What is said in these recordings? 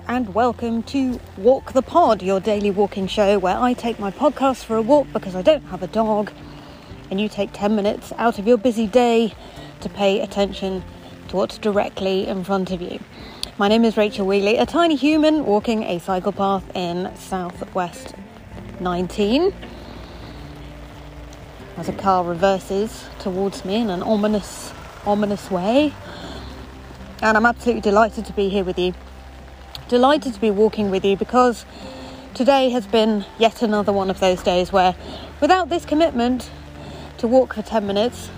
And welcome to Walk the Pod, your daily walking show where I take my podcast for a walk because I don't have a dog, and you take 10 minutes out of your busy day to pay attention to what's directly in front of you. My name is Rachel Wheeley, a tiny human walking a cycle path in Southwest 19. As a car reverses towards me in an ominous, ominous way. And I'm absolutely delighted to be here with you delighted to be walking with you because today has been yet another one of those days where, without this commitment to walk for 10 minutes,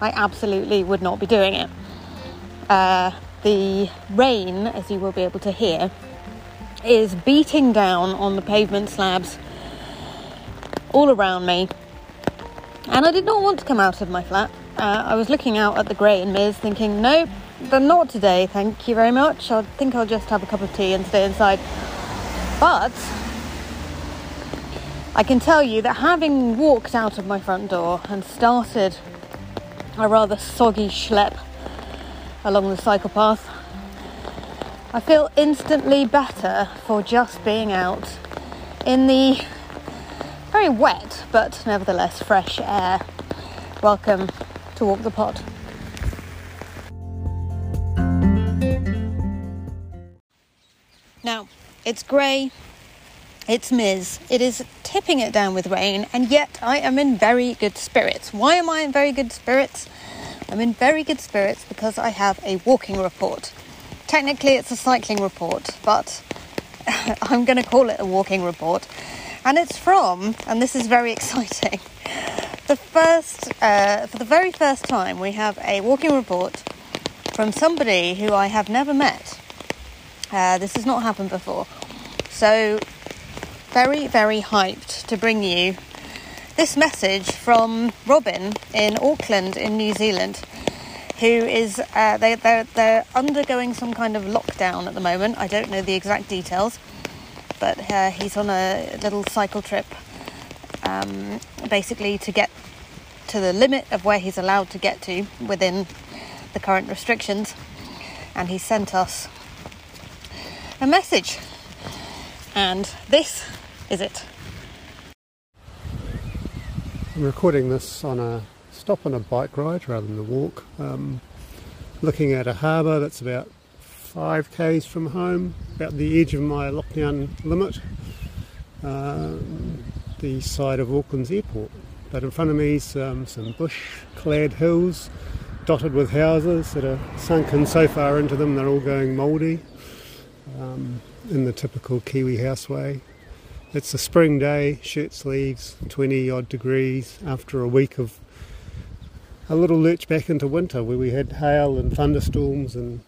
I absolutely would not be doing it. Uh, the rain, as you will be able to hear, is beating down on the pavement slabs all around me. And I did not want to come out of my flat. Uh, I was looking out at the grey and Miz thinking, nope, but not today, thank you very much. I think I'll just have a cup of tea and stay inside. But I can tell you that having walked out of my front door and started a rather soggy schlep along the cycle path, I feel instantly better for just being out in the very wet but nevertheless fresh air. Welcome to Walk the Pod. It's grey, it's Miz, it is tipping it down with rain, and yet I am in very good spirits. Why am I in very good spirits? I'm in very good spirits because I have a walking report. Technically, it's a cycling report, but I'm going to call it a walking report. And it's from, and this is very exciting, the first, uh, for the very first time, we have a walking report from somebody who I have never met. This has not happened before. So, very, very hyped to bring you this message from Robin in Auckland, in New Zealand, who is uh, they, they're, they're undergoing some kind of lockdown at the moment. I don't know the exact details, but uh, he's on a little cycle trip, um, basically to get to the limit of where he's allowed to get to within the current restrictions, and he sent us a message. And this is it. I'm recording this on a stop on a bike ride rather than a walk. Um, looking at a harbour that's about five k's from home, about the edge of my lockdown limit, uh, the side of Auckland's airport. But in front of me is um, some bush-clad hills dotted with houses that are sunken so far into them they're all going mouldy um, in the typical Kiwi house way. It's a spring day, shirt sleeves, 20 odd degrees after a week of a little lurch back into winter where we had hail and thunderstorms and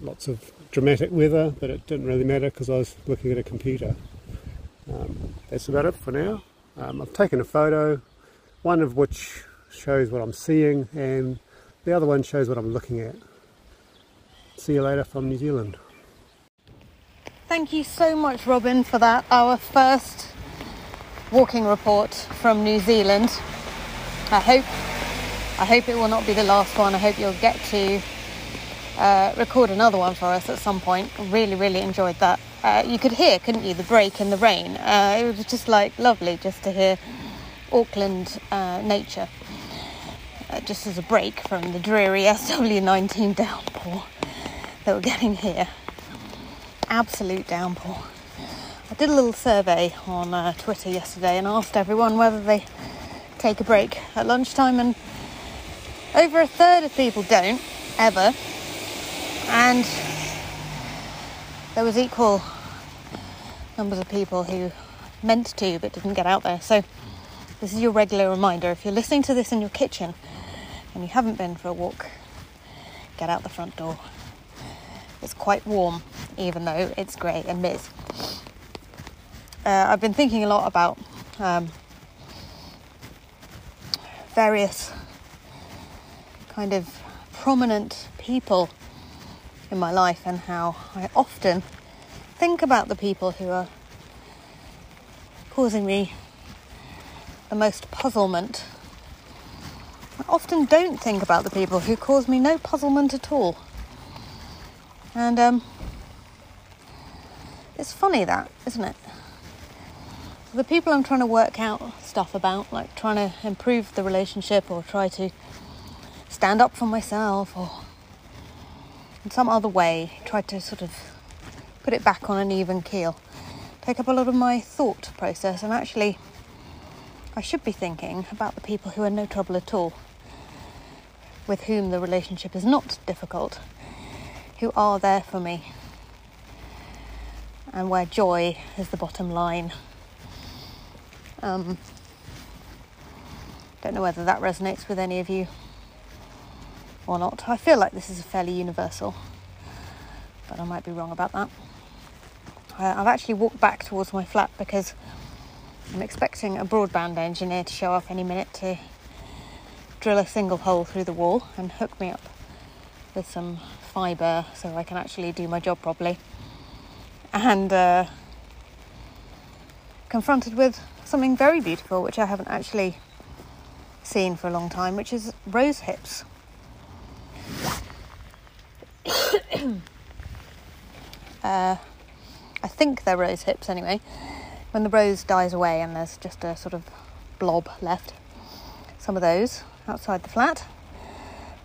lots of dramatic weather, but it didn't really matter because I was looking at a computer. Um, that's about it for now. Um, I've taken a photo, one of which shows what I'm seeing, and the other one shows what I'm looking at. See you later from New Zealand. Thank you so much, Robin, for that. Our first walking report from New Zealand. I hope, I hope it will not be the last one. I hope you'll get to uh, record another one for us at some point. Really, really enjoyed that. Uh, you could hear, couldn't you, the break in the rain? Uh, it was just like lovely just to hear Auckland uh, nature, uh, just as a break from the dreary SW19 downpour that we're getting here absolute downpour. I did a little survey on uh, Twitter yesterday and asked everyone whether they take a break at lunchtime, and over a third of people don't ever. And there was equal numbers of people who meant to but didn't get out there. So this is your regular reminder. If you're listening to this in your kitchen and you haven't been for a walk, get out the front door. It's quite warm, even though it's grey and Miz. Uh, I've been thinking a lot about um, various kind of prominent people in my life and how I often think about the people who are causing me the most puzzlement. I often don't think about the people who cause me no puzzlement at all. And um, It's funny that, isn't it? The people I'm trying to work out stuff about, like trying to improve the relationship or try to stand up for myself or in some other way, try to sort of put it back on an even keel, take up a lot of my thought process and actually I should be thinking about the people who are no trouble at all, with whom the relationship is not difficult, who are there for me, and where joy is the bottom line. Um, don't know whether that resonates with any of you or not. I feel like this is fairly universal, but I might be wrong about that. I've actually walked back towards my flat because I'm expecting a broadband engineer to show up any minute to drill a single hole through the wall and hook me up with some fibre so I can actually do my job properly. And uh, confronted with something very beautiful, which I haven't actually seen for a long time, which is rose hips. uh, I think they're rose hips anyway when the rose dies away and there's just a sort of blob left. Some of those outside the flat,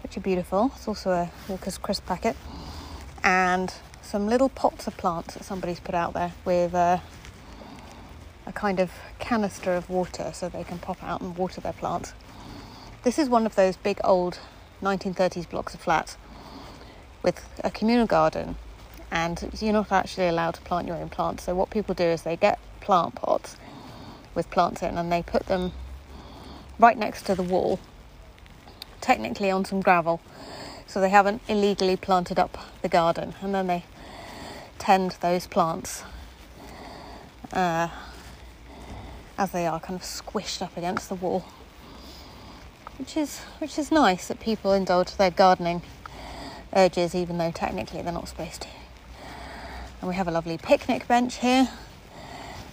which are beautiful. It's also a Walker's crisp packet. And some little pots of plants that somebody's put out there with a, a kind of canister of water so they can pop out and water their plants. This is one of those big old 1930s blocks of flats with a communal garden and you're not actually allowed to plant your own plants. So what people do is they get plant pots with plants in and they put them right next to the wall, technically on some gravel, so they haven't illegally planted up the garden, and then they tend those plants uh, as they are kind of squished up against the wall. Which is which is nice that people indulge their gardening urges even though technically they're not supposed to. And we have a lovely picnic bench here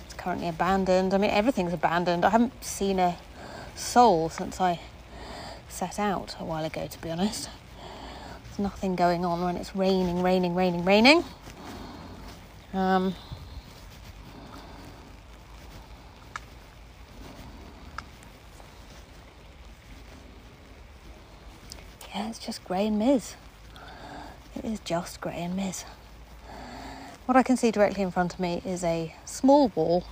It's currently abandoned. I mean, everything's abandoned. I haven't seen a soul since I set out a while ago, to be honest. There's nothing going on when it's raining, raining, raining, raining. Um, yeah, it's just Grey and Miz. It is just Grey and Miz. What I can see directly in front of me is a small wall,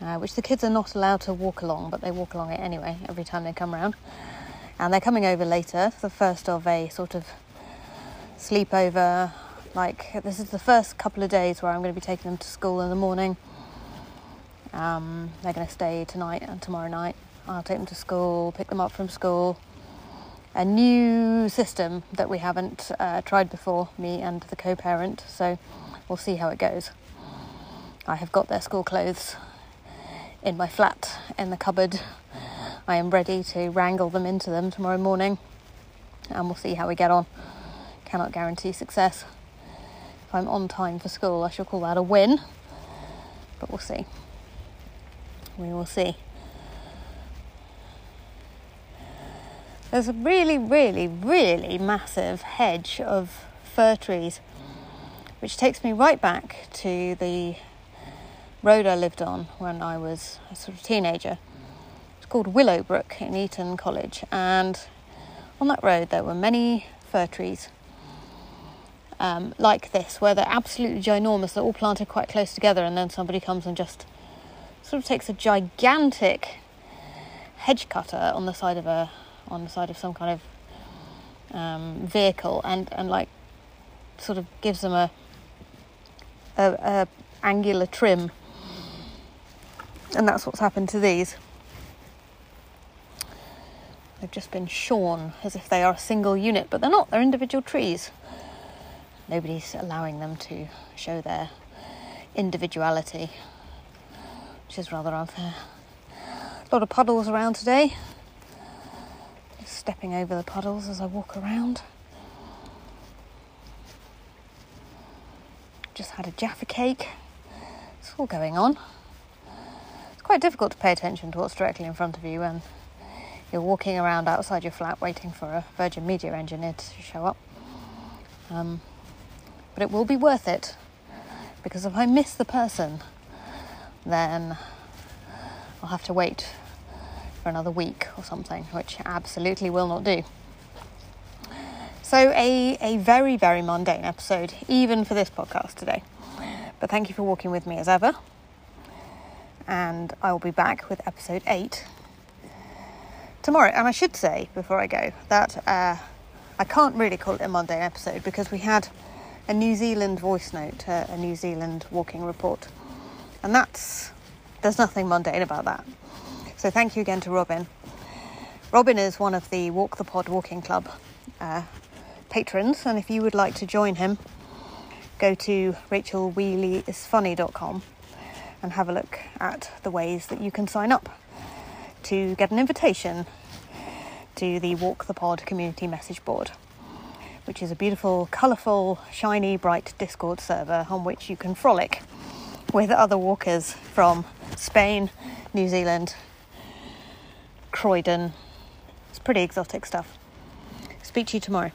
uh, which the kids are not allowed to walk along, but they walk along it anyway every time they come around. And they're coming over later, the first of a sort of sleepover. Like, this is the first couple of days where I'm going to be taking them to school in the morning. Um, they're going to stay tonight and tomorrow night. I'll take them to school, pick them up from school, a new system that we haven't uh, tried before, me and the co parent, so we'll see how it goes. I have got their school clothes in my flat in the cupboard. I am ready to wrangle them into them tomorrow morning, and we'll see how we get on. Cannot guarantee success. If I'm on time for school, I shall call that a win, but we'll see. We will see. There's a really, really, really massive hedge of fir trees, which takes me right back to the road I lived on when I was a sort of teenager. It's called Willowbrook in Eton College, and on that road there were many fir trees um, like this, where they're absolutely ginormous, they're all planted quite close together, and then somebody comes and just sort of takes a gigantic hedge cutter on the side of a on the side of some kind of um, vehicle and, and like sort of gives them a, a, a angular trim. And that's what's happened to these. They've just been shorn as if they are a single unit, but they're not, they're individual trees. Nobody's allowing them to show their individuality, which is rather unfair. A lot of puddles around today stepping over the puddles as I walk around. Just had a Jaffa cake. It's all going on. Quite difficult to pay attention to what's directly in front of you when you're walking around outside your flat waiting for a Virgin Media engineer to show up. Um, but it will be worth it because if I miss the person, then I'll have to wait for another week or something, which absolutely will not do. So, a, a very, very mundane episode, even for this podcast today. But thank you for walking with me as ever. And I will be back with episode 8 tomorrow. And I should say, before I go, that uh, I can't really call it a Monday episode because we had a New Zealand voice note, uh, a New Zealand walking report. And that's, there's nothing mundane about that. So thank you again to Robin. Robin is one of the Walk the Pod Walking Club uh, patrons, and if you would like to join him, go to rachelwheeleyisfunny.com and have a look at the ways that you can sign up to get an invitation to the Walk the Pod community message board, which is a beautiful, colourful, shiny, bright Discord server on which you can frolic with other walkers from Spain, New Zealand, Croydon. It's pretty exotic stuff. Speak to you tomorrow.